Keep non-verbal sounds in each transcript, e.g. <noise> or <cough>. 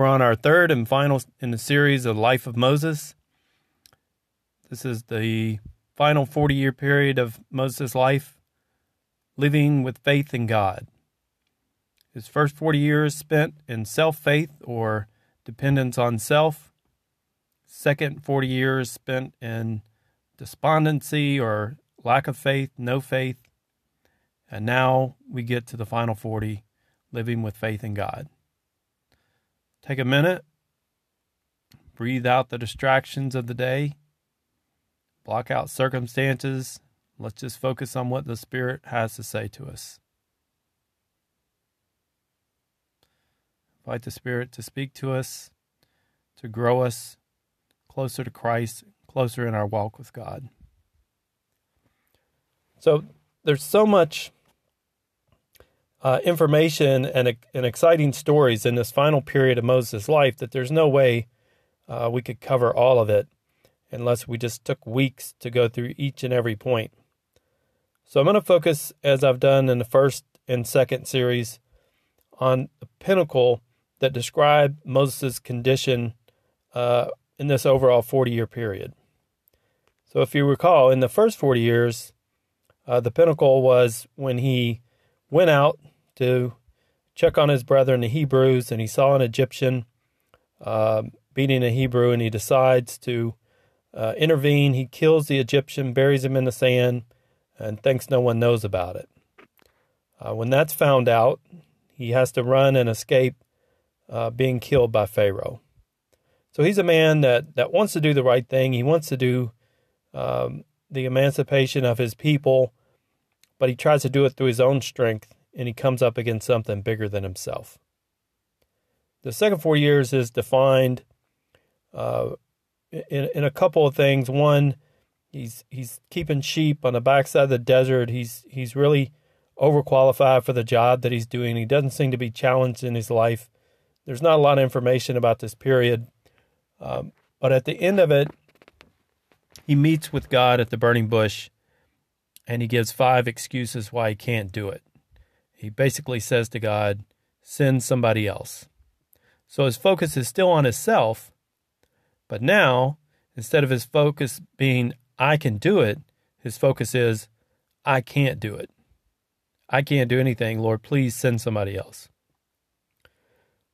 We're on our third and final in the series of Life of Moses. This is the final 40 year period of Moses' life, living with faith in God. His first 40 years spent in self faith or dependence on self. Second 40 years spent in despondency or lack of faith, no faith. And now we get to the final 40, living with faith in God. Take a minute, breathe out the distractions of the day, block out circumstances. Let's just focus on what the Spirit has to say to us. Invite the Spirit to speak to us, to grow us closer to Christ, closer in our walk with God. So there's so much uh, information and, and exciting stories in this final period of Moses' life that there's no way uh, we could cover all of it unless we just took weeks to go through each and every point. So I'm going to focus, as I've done in the first and second series, on the pinnacle that describe Moses' condition uh, in this overall 40 year period. So if you recall, in the first 40 years, uh, the pinnacle was when he went out to check on his brethren, the Hebrews, and he saw an Egyptian uh, beating a Hebrew, and he decides to uh, intervene. He kills the Egyptian, buries him in the sand, and thinks no one knows about it. Uh, when that's found out, he has to run and escape uh, being killed by Pharaoh. So he's a man that, that wants to do the right thing. He wants to do um, the emancipation of his people, but he tries to do it through his own strength, and he comes up against something bigger than himself. The second four years is defined uh, in, in a couple of things. One, he's he's keeping sheep on the backside of the desert. He's he's really overqualified for the job that he's doing. He doesn't seem to be challenged in his life. There's not a lot of information about this period, um, but at the end of it, he meets with God at the burning bush, and he gives five excuses why he can't do it. He basically says to God, "Send somebody else." So his focus is still on himself, but now, instead of his focus being, I can do it, his focus is, I can't do it. I can't do anything. Lord, please send somebody else.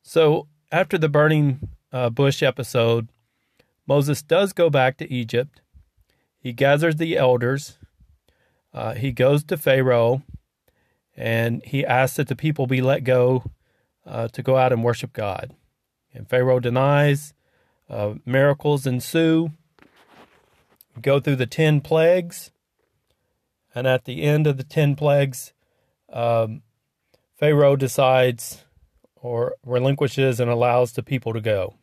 So, after the burning uh, bush episode, Moses does go back to Egypt. He gathers the elders. Uh, he goes to Pharaoh and he asks that the people be let go uh, to go out and worship God. And Pharaoh denies. Uh, miracles ensue. Go through the 10 plagues. And at the end of the 10 plagues, um, Pharaoh decides or relinquishes and allows the people to go.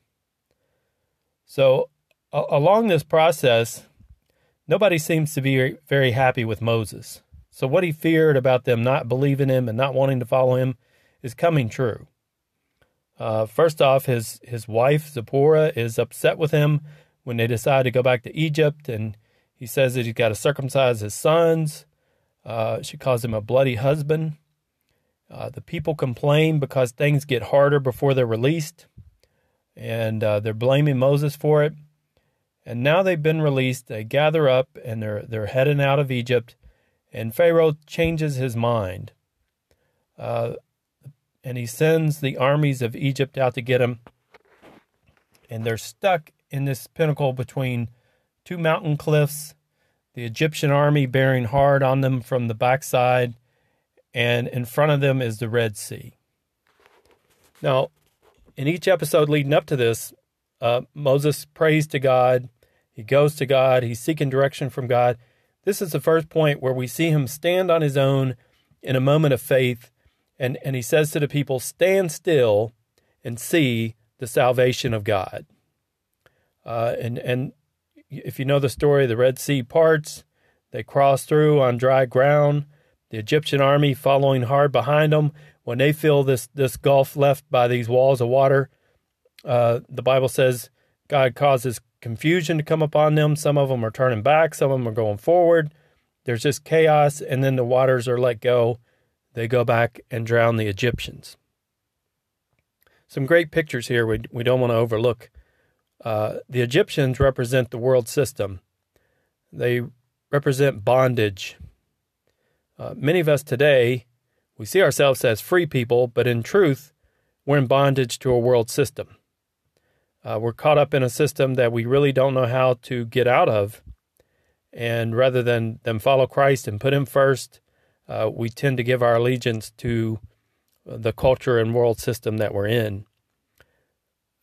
So, a- along this process, nobody seems to be very happy with Moses. So, what he feared about them not believing him and not wanting to follow him is coming true. Uh, first off, his his wife Zipporah is upset with him when they decide to go back to Egypt, and he says that he's got to circumcise his sons. Uh, she calls him a bloody husband. Uh, the people complain because things get harder before they're released, and uh, they're blaming Moses for it. And now they've been released. They gather up and they're they're heading out of Egypt, and Pharaoh changes his mind. Uh, and he sends the armies of Egypt out to get him. And they're stuck in this pinnacle between two mountain cliffs, the Egyptian army bearing hard on them from the backside, and in front of them is the Red Sea. Now, in each episode leading up to this, uh, Moses prays to God. He goes to God. He's seeking direction from God. This is the first point where we see him stand on his own in a moment of faith and, and he says to the people, Stand still and see the salvation of God. Uh, and, and if you know the story, the Red Sea parts, they cross through on dry ground. The Egyptian army following hard behind them. When they feel this, this gulf left by these walls of water, uh, the Bible says God causes confusion to come upon them. Some of them are turning back, some of them are going forward. There's just chaos, and then the waters are let go they go back and drown the Egyptians. some great pictures here we, we don't want to overlook. Uh, the Egyptians represent the world system, they represent bondage. Uh, many of us today, we see ourselves as free people, but in truth, we're in bondage to a world system. Uh, we're caught up in a system that we really don't know how to get out of. And rather than, than follow Christ and put Him first, uh, we tend to give our allegiance to the culture and world system that we're in.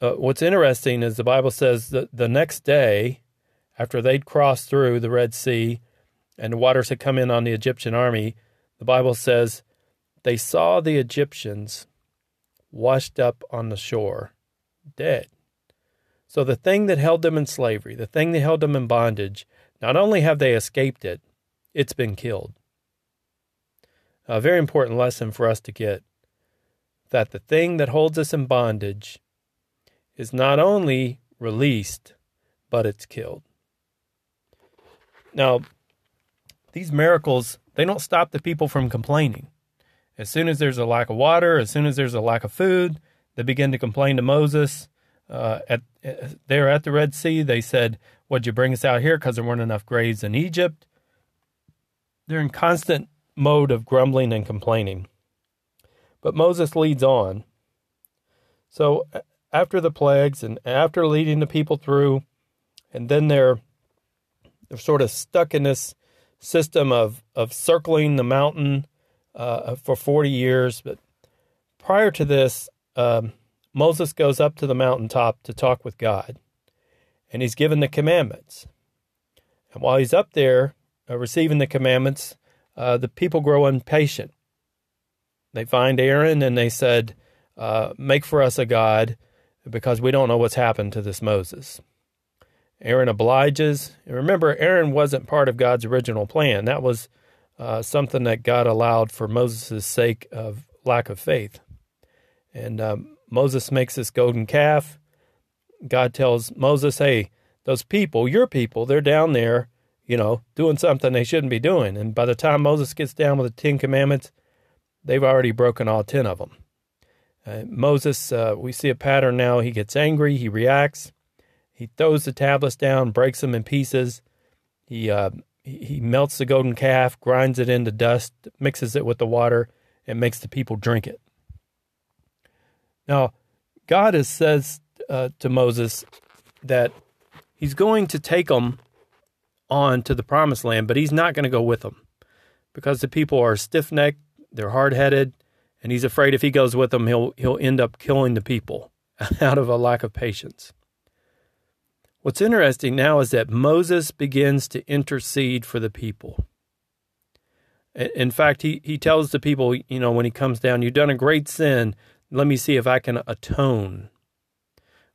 Uh, what's interesting is the Bible says that the next day, after they'd crossed through the Red Sea and the waters had come in on the Egyptian army, the Bible says they saw the Egyptians washed up on the shore, dead. So the thing that held them in slavery, the thing that held them in bondage, not only have they escaped it, it's been killed. A very important lesson for us to get that the thing that holds us in bondage is not only released, but it's killed. Now, these miracles, they don't stop the people from complaining. As soon as there's a lack of water, as soon as there's a lack of food, they begin to complain to Moses. Uh, at uh, there at the Red Sea, they said, "What'd you bring us out here? Because there weren't enough graves in Egypt." They're in constant mode of grumbling and complaining. But Moses leads on. So after the plagues and after leading the people through, and then they're they're sort of stuck in this system of of circling the mountain uh, for forty years. But prior to this, um, Moses goes up to the mountaintop to talk with God, and he's given the commandments. And while he's up there uh, receiving the commandments, uh, the people grow impatient they find Aaron and they said, uh, Make for us a God because we don't know what's happened to this Moses. Aaron obliges. And remember, Aaron wasn't part of God's original plan. That was uh, something that God allowed for Moses' sake of lack of faith. And um, Moses makes this golden calf. God tells Moses, Hey, those people, your people, they're down there, you know, doing something they shouldn't be doing. And by the time Moses gets down with the Ten Commandments, They've already broken all 10 of them. Uh, Moses, uh, we see a pattern now. He gets angry, he reacts, he throws the tablets down, breaks them in pieces. He, uh, he melts the golden calf, grinds it into dust, mixes it with the water, and makes the people drink it. Now, God has says uh, to Moses that he's going to take them on to the promised land, but he's not going to go with them because the people are stiff necked, they're hard headed, and he's afraid if he goes with them, he'll he'll end up killing the people <laughs> out of a lack of patience. What's interesting now is that Moses begins to intercede for the people. In fact, he, he tells the people, you know, when he comes down, You've done a great sin. Let me see if I can atone.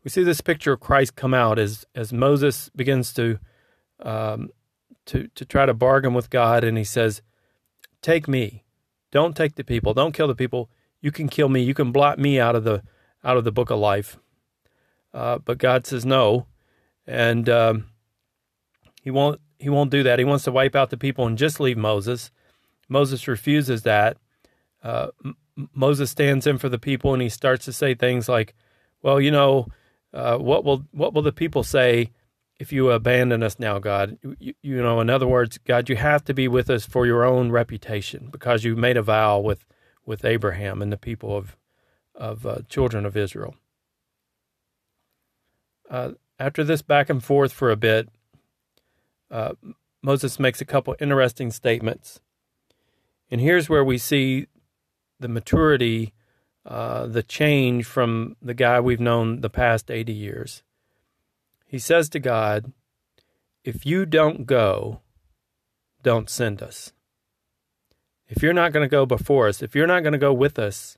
We see this picture of Christ come out as, as Moses begins to, um, to, to try to bargain with God, and he says, Take me. Don't take the people. Don't kill the people. You can kill me. You can blot me out of the out of the book of life. Uh, but God says no, and um, he won't. He won't do that. He wants to wipe out the people and just leave Moses. Moses refuses that. Uh, Moses stands in for the people and he starts to say things like, "Well, you know, uh, what will what will the people say if you abandon us now, God, you, you, know, in other words, God, you have to be with us for your own reputation because you made a vow with, with Abraham and the people of, of uh, children of Israel. Uh, after this back and forth for a bit, uh, Moses makes a couple interesting statements. And here's where we see the maturity, uh, the change from the guy we've known the past 80 years. He says to God, If you don't go, don't send us. If you're not going to go before us, if you're not going to go with us,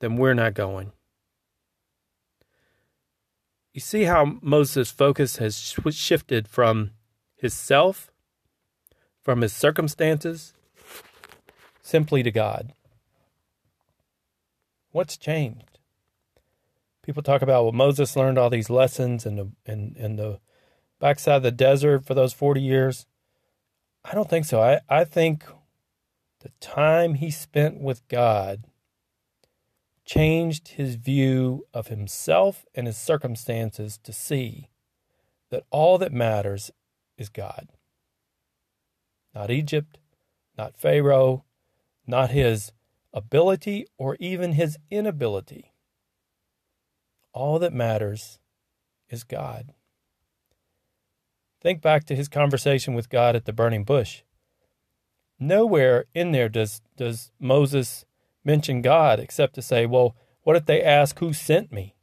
then we're not going. You see how Moses' focus has shifted from his self, from his circumstances, simply to God. What's changed? people talk about well Moses learned all these lessons in the in, in the backside of the desert for those 40 years. I don't think so. I, I think the time he spent with God changed his view of himself and his circumstances to see that all that matters is God. Not Egypt, not Pharaoh, not his ability or even his inability. All that matters is God. Think back to his conversation with God at the burning bush. Nowhere in there does, does Moses mention God except to say, well, what if they ask who sent me?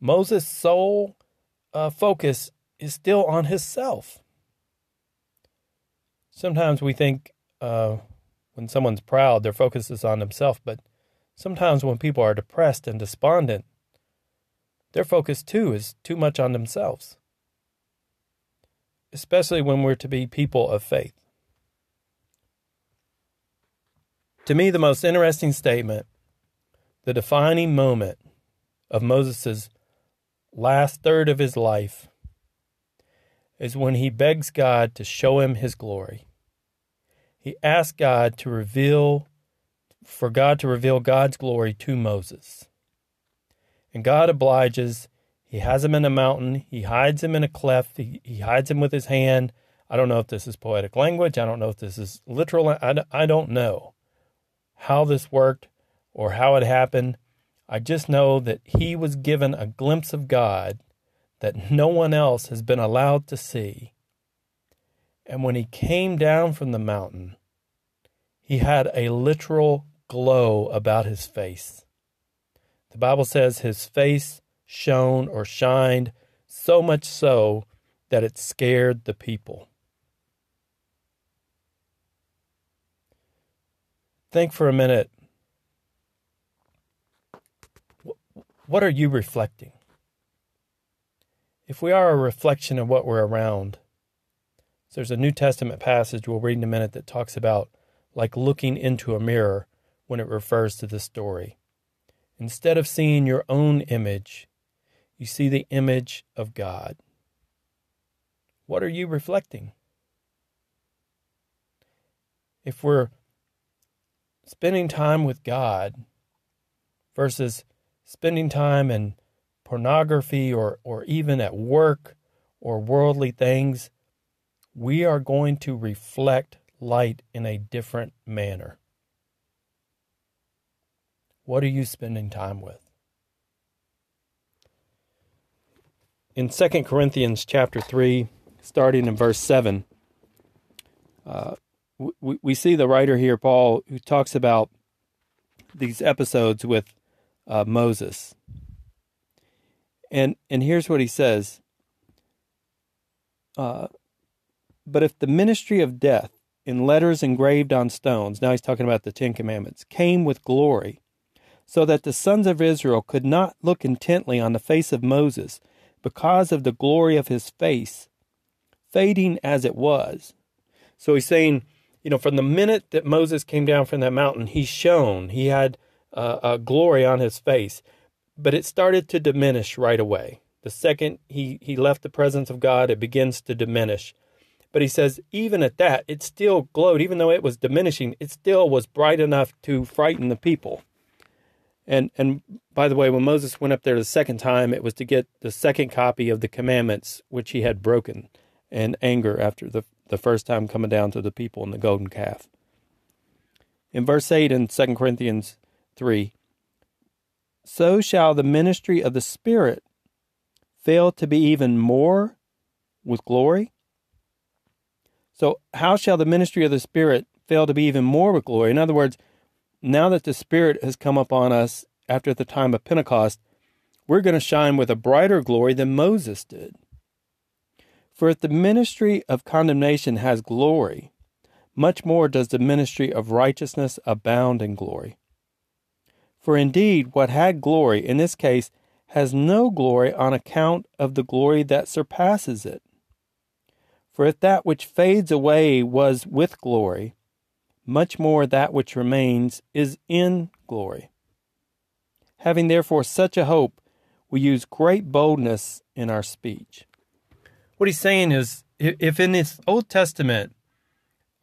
Moses' sole uh, focus is still on himself. Sometimes we think uh, when someone's proud, their focus is on themselves, but sometimes when people are depressed and despondent, their focus too is too much on themselves, especially when we're to be people of faith. To me, the most interesting statement, the defining moment of Moses' last third of his life, is when he begs God to show him his glory. He asks God to reveal, for God to reveal God's glory to Moses. And God obliges. He has him in a mountain. He hides him in a cleft. He, he hides him with his hand. I don't know if this is poetic language. I don't know if this is literal. I, I don't know how this worked or how it happened. I just know that he was given a glimpse of God that no one else has been allowed to see. And when he came down from the mountain, he had a literal glow about his face. The Bible says his face shone or shined so much so that it scared the people. think for a minute what are you reflecting? If we are a reflection of what we're around, so there's a New Testament passage we'll read in a minute that talks about like looking into a mirror when it refers to this story. Instead of seeing your own image, you see the image of God. What are you reflecting? If we're spending time with God versus spending time in pornography or, or even at work or worldly things, we are going to reflect light in a different manner. What are you spending time with? In 2 Corinthians chapter 3, starting in verse 7, uh, we, we see the writer here, Paul, who talks about these episodes with uh, Moses. And, and here's what he says uh, But if the ministry of death in letters engraved on stones, now he's talking about the Ten Commandments, came with glory, so that the sons of Israel could not look intently on the face of Moses because of the glory of his face, fading as it was. So he's saying, you know, from the minute that Moses came down from that mountain, he shone. He had uh, a glory on his face, but it started to diminish right away. The second he, he left the presence of God, it begins to diminish. But he says, even at that, it still glowed. Even though it was diminishing, it still was bright enough to frighten the people. And and by the way, when Moses went up there the second time, it was to get the second copy of the commandments which he had broken and anger after the the first time coming down to the people in the golden calf. In verse 8 in 2 Corinthians 3, so shall the ministry of the Spirit fail to be even more with glory? So, how shall the ministry of the Spirit fail to be even more with glory? In other words, now that the Spirit has come upon us after the time of Pentecost, we're going to shine with a brighter glory than Moses did. For if the ministry of condemnation has glory, much more does the ministry of righteousness abound in glory. For indeed, what had glory, in this case, has no glory on account of the glory that surpasses it. For if that which fades away was with glory, much more that which remains is in glory. Having therefore such a hope, we use great boldness in our speech what he's saying is if in this Old Testament,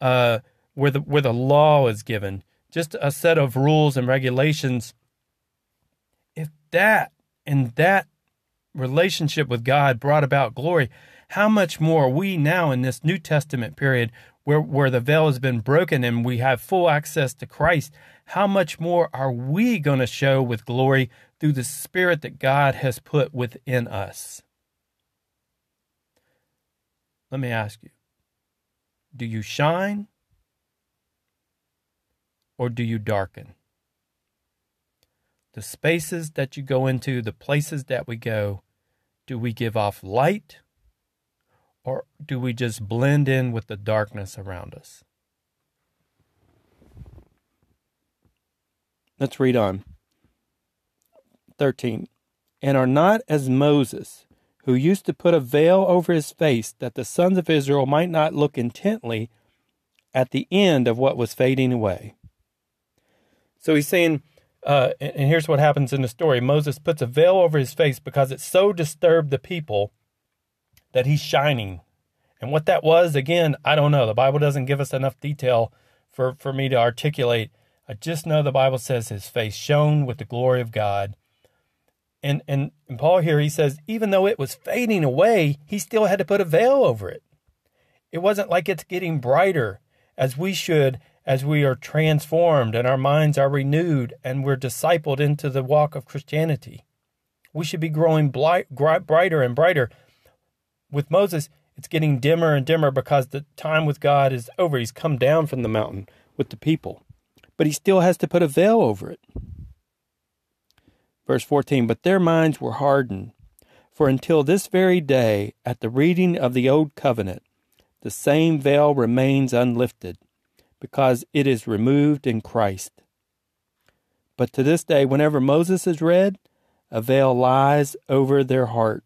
uh, where the where the law is given, just a set of rules and regulations if that and that relationship with God brought about glory, how much more we now in this New Testament period where, where the veil has been broken and we have full access to Christ, how much more are we going to show with glory through the Spirit that God has put within us? Let me ask you do you shine or do you darken? The spaces that you go into, the places that we go, do we give off light or do we just blend in with the darkness around us? Let's read on. 13. And are not as Moses, who used to put a veil over his face that the sons of Israel might not look intently at the end of what was fading away. So he's saying, uh, and here's what happens in the story Moses puts a veil over his face because it so disturbed the people that he's shining. And what that was, again, I don't know. The Bible doesn't give us enough detail for, for me to articulate. I just know the Bible says his face shone with the glory of God. And, and, and Paul here, he says, even though it was fading away, he still had to put a veil over it. It wasn't like it's getting brighter as we should as we are transformed and our minds are renewed and we're discipled into the walk of Christianity. We should be growing brighter and brighter. With Moses, it's getting dimmer and dimmer because the time with God is over. He's come down from the mountain with the people, but he still has to put a veil over it. Verse 14 But their minds were hardened, for until this very day, at the reading of the Old Covenant, the same veil remains unlifted because it is removed in Christ. But to this day, whenever Moses is read, a veil lies over their heart.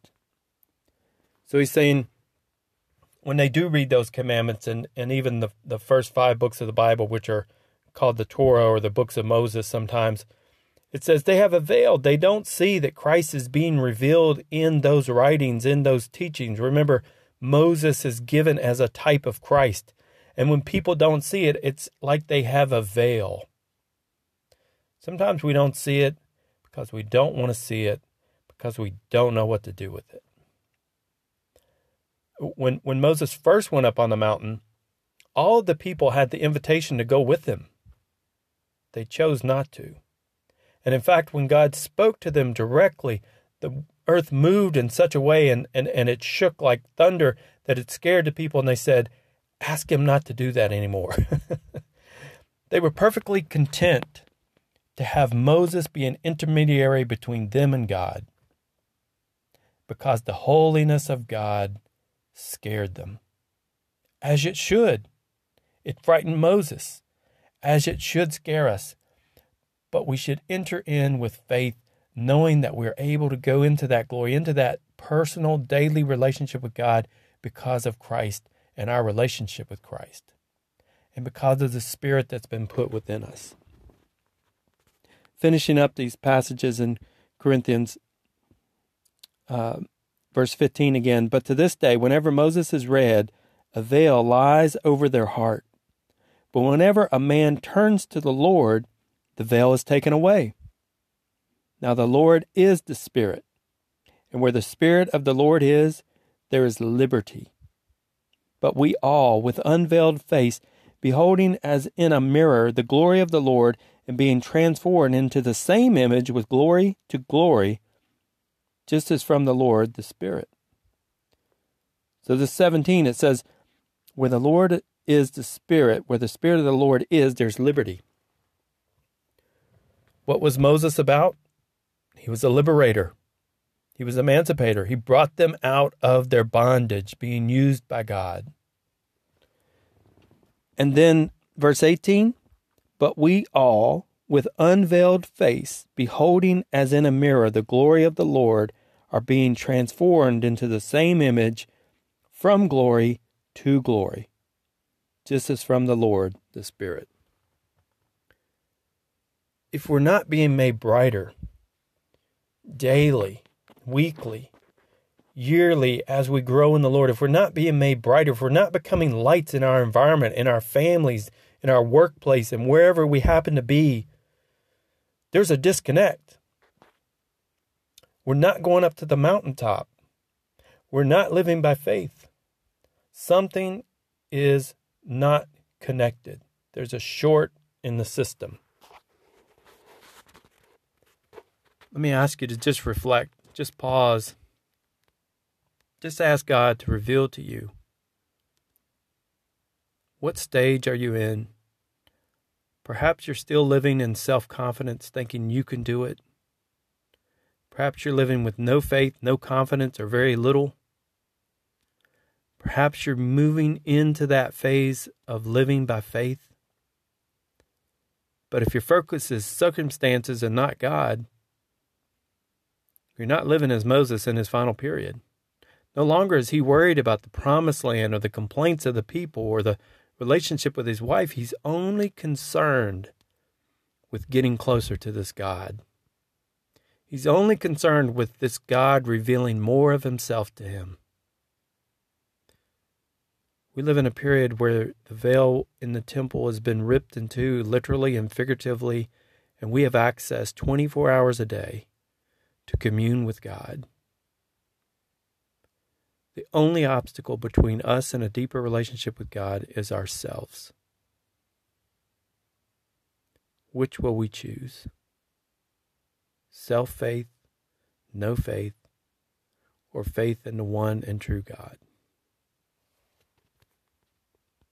So he's saying, when they do read those commandments and, and even the, the first five books of the Bible, which are called the Torah or the books of Moses sometimes, it says they have a veil. They don't see that Christ is being revealed in those writings, in those teachings. Remember, Moses is given as a type of Christ. And when people don't see it, it's like they have a veil. Sometimes we don't see it because we don't want to see it, because we don't know what to do with it. When, when Moses first went up on the mountain, all the people had the invitation to go with him. They chose not to. And in fact, when God spoke to them directly, the earth moved in such a way and, and, and it shook like thunder that it scared the people, and they said, ask him not to do that anymore. <laughs> they were perfectly content to have Moses be an intermediary between them and God because the holiness of God scared them. As it should. It frightened Moses, as it should scare us. But we should enter in with faith, knowing that we're able to go into that glory, into that personal daily relationship with God because of Christ and our relationship with Christ, and because of the Spirit that's been put within us. Finishing up these passages in Corinthians, uh, verse 15 again. But to this day, whenever Moses is read, a veil lies over their heart. But whenever a man turns to the Lord, the veil is taken away. Now the Lord is the Spirit, and where the Spirit of the Lord is, there is liberty. But we all, with unveiled face, beholding as in a mirror the glory of the Lord, and being transformed into the same image with glory to glory, just as from the Lord the Spirit. So, the 17, it says, Where the Lord is the Spirit, where the Spirit of the Lord is, there's liberty. What was Moses about? He was a liberator. He was emancipator. He brought them out of their bondage, being used by God. And then verse 18 But we all, with unveiled face, beholding as in a mirror the glory of the Lord, are being transformed into the same image from glory to glory, just as from the Lord the Spirit. If we're not being made brighter daily, weekly, yearly as we grow in the Lord, if we're not being made brighter, if we're not becoming lights in our environment, in our families, in our workplace, and wherever we happen to be, there's a disconnect. We're not going up to the mountaintop. We're not living by faith. Something is not connected. There's a short in the system. Let me ask you to just reflect, just pause. Just ask God to reveal to you what stage are you in? Perhaps you're still living in self confidence, thinking you can do it. Perhaps you're living with no faith, no confidence, or very little. Perhaps you're moving into that phase of living by faith. But if your focus is circumstances and not God, you're not living as Moses in his final period. No longer is he worried about the promised land or the complaints of the people or the relationship with his wife. He's only concerned with getting closer to this God. He's only concerned with this God revealing more of himself to him. We live in a period where the veil in the temple has been ripped in two, literally and figuratively, and we have access 24 hours a day to commune with God. The only obstacle between us and a deeper relationship with God is ourselves. Which will we choose? Self faith, no faith, or faith in the one and true God?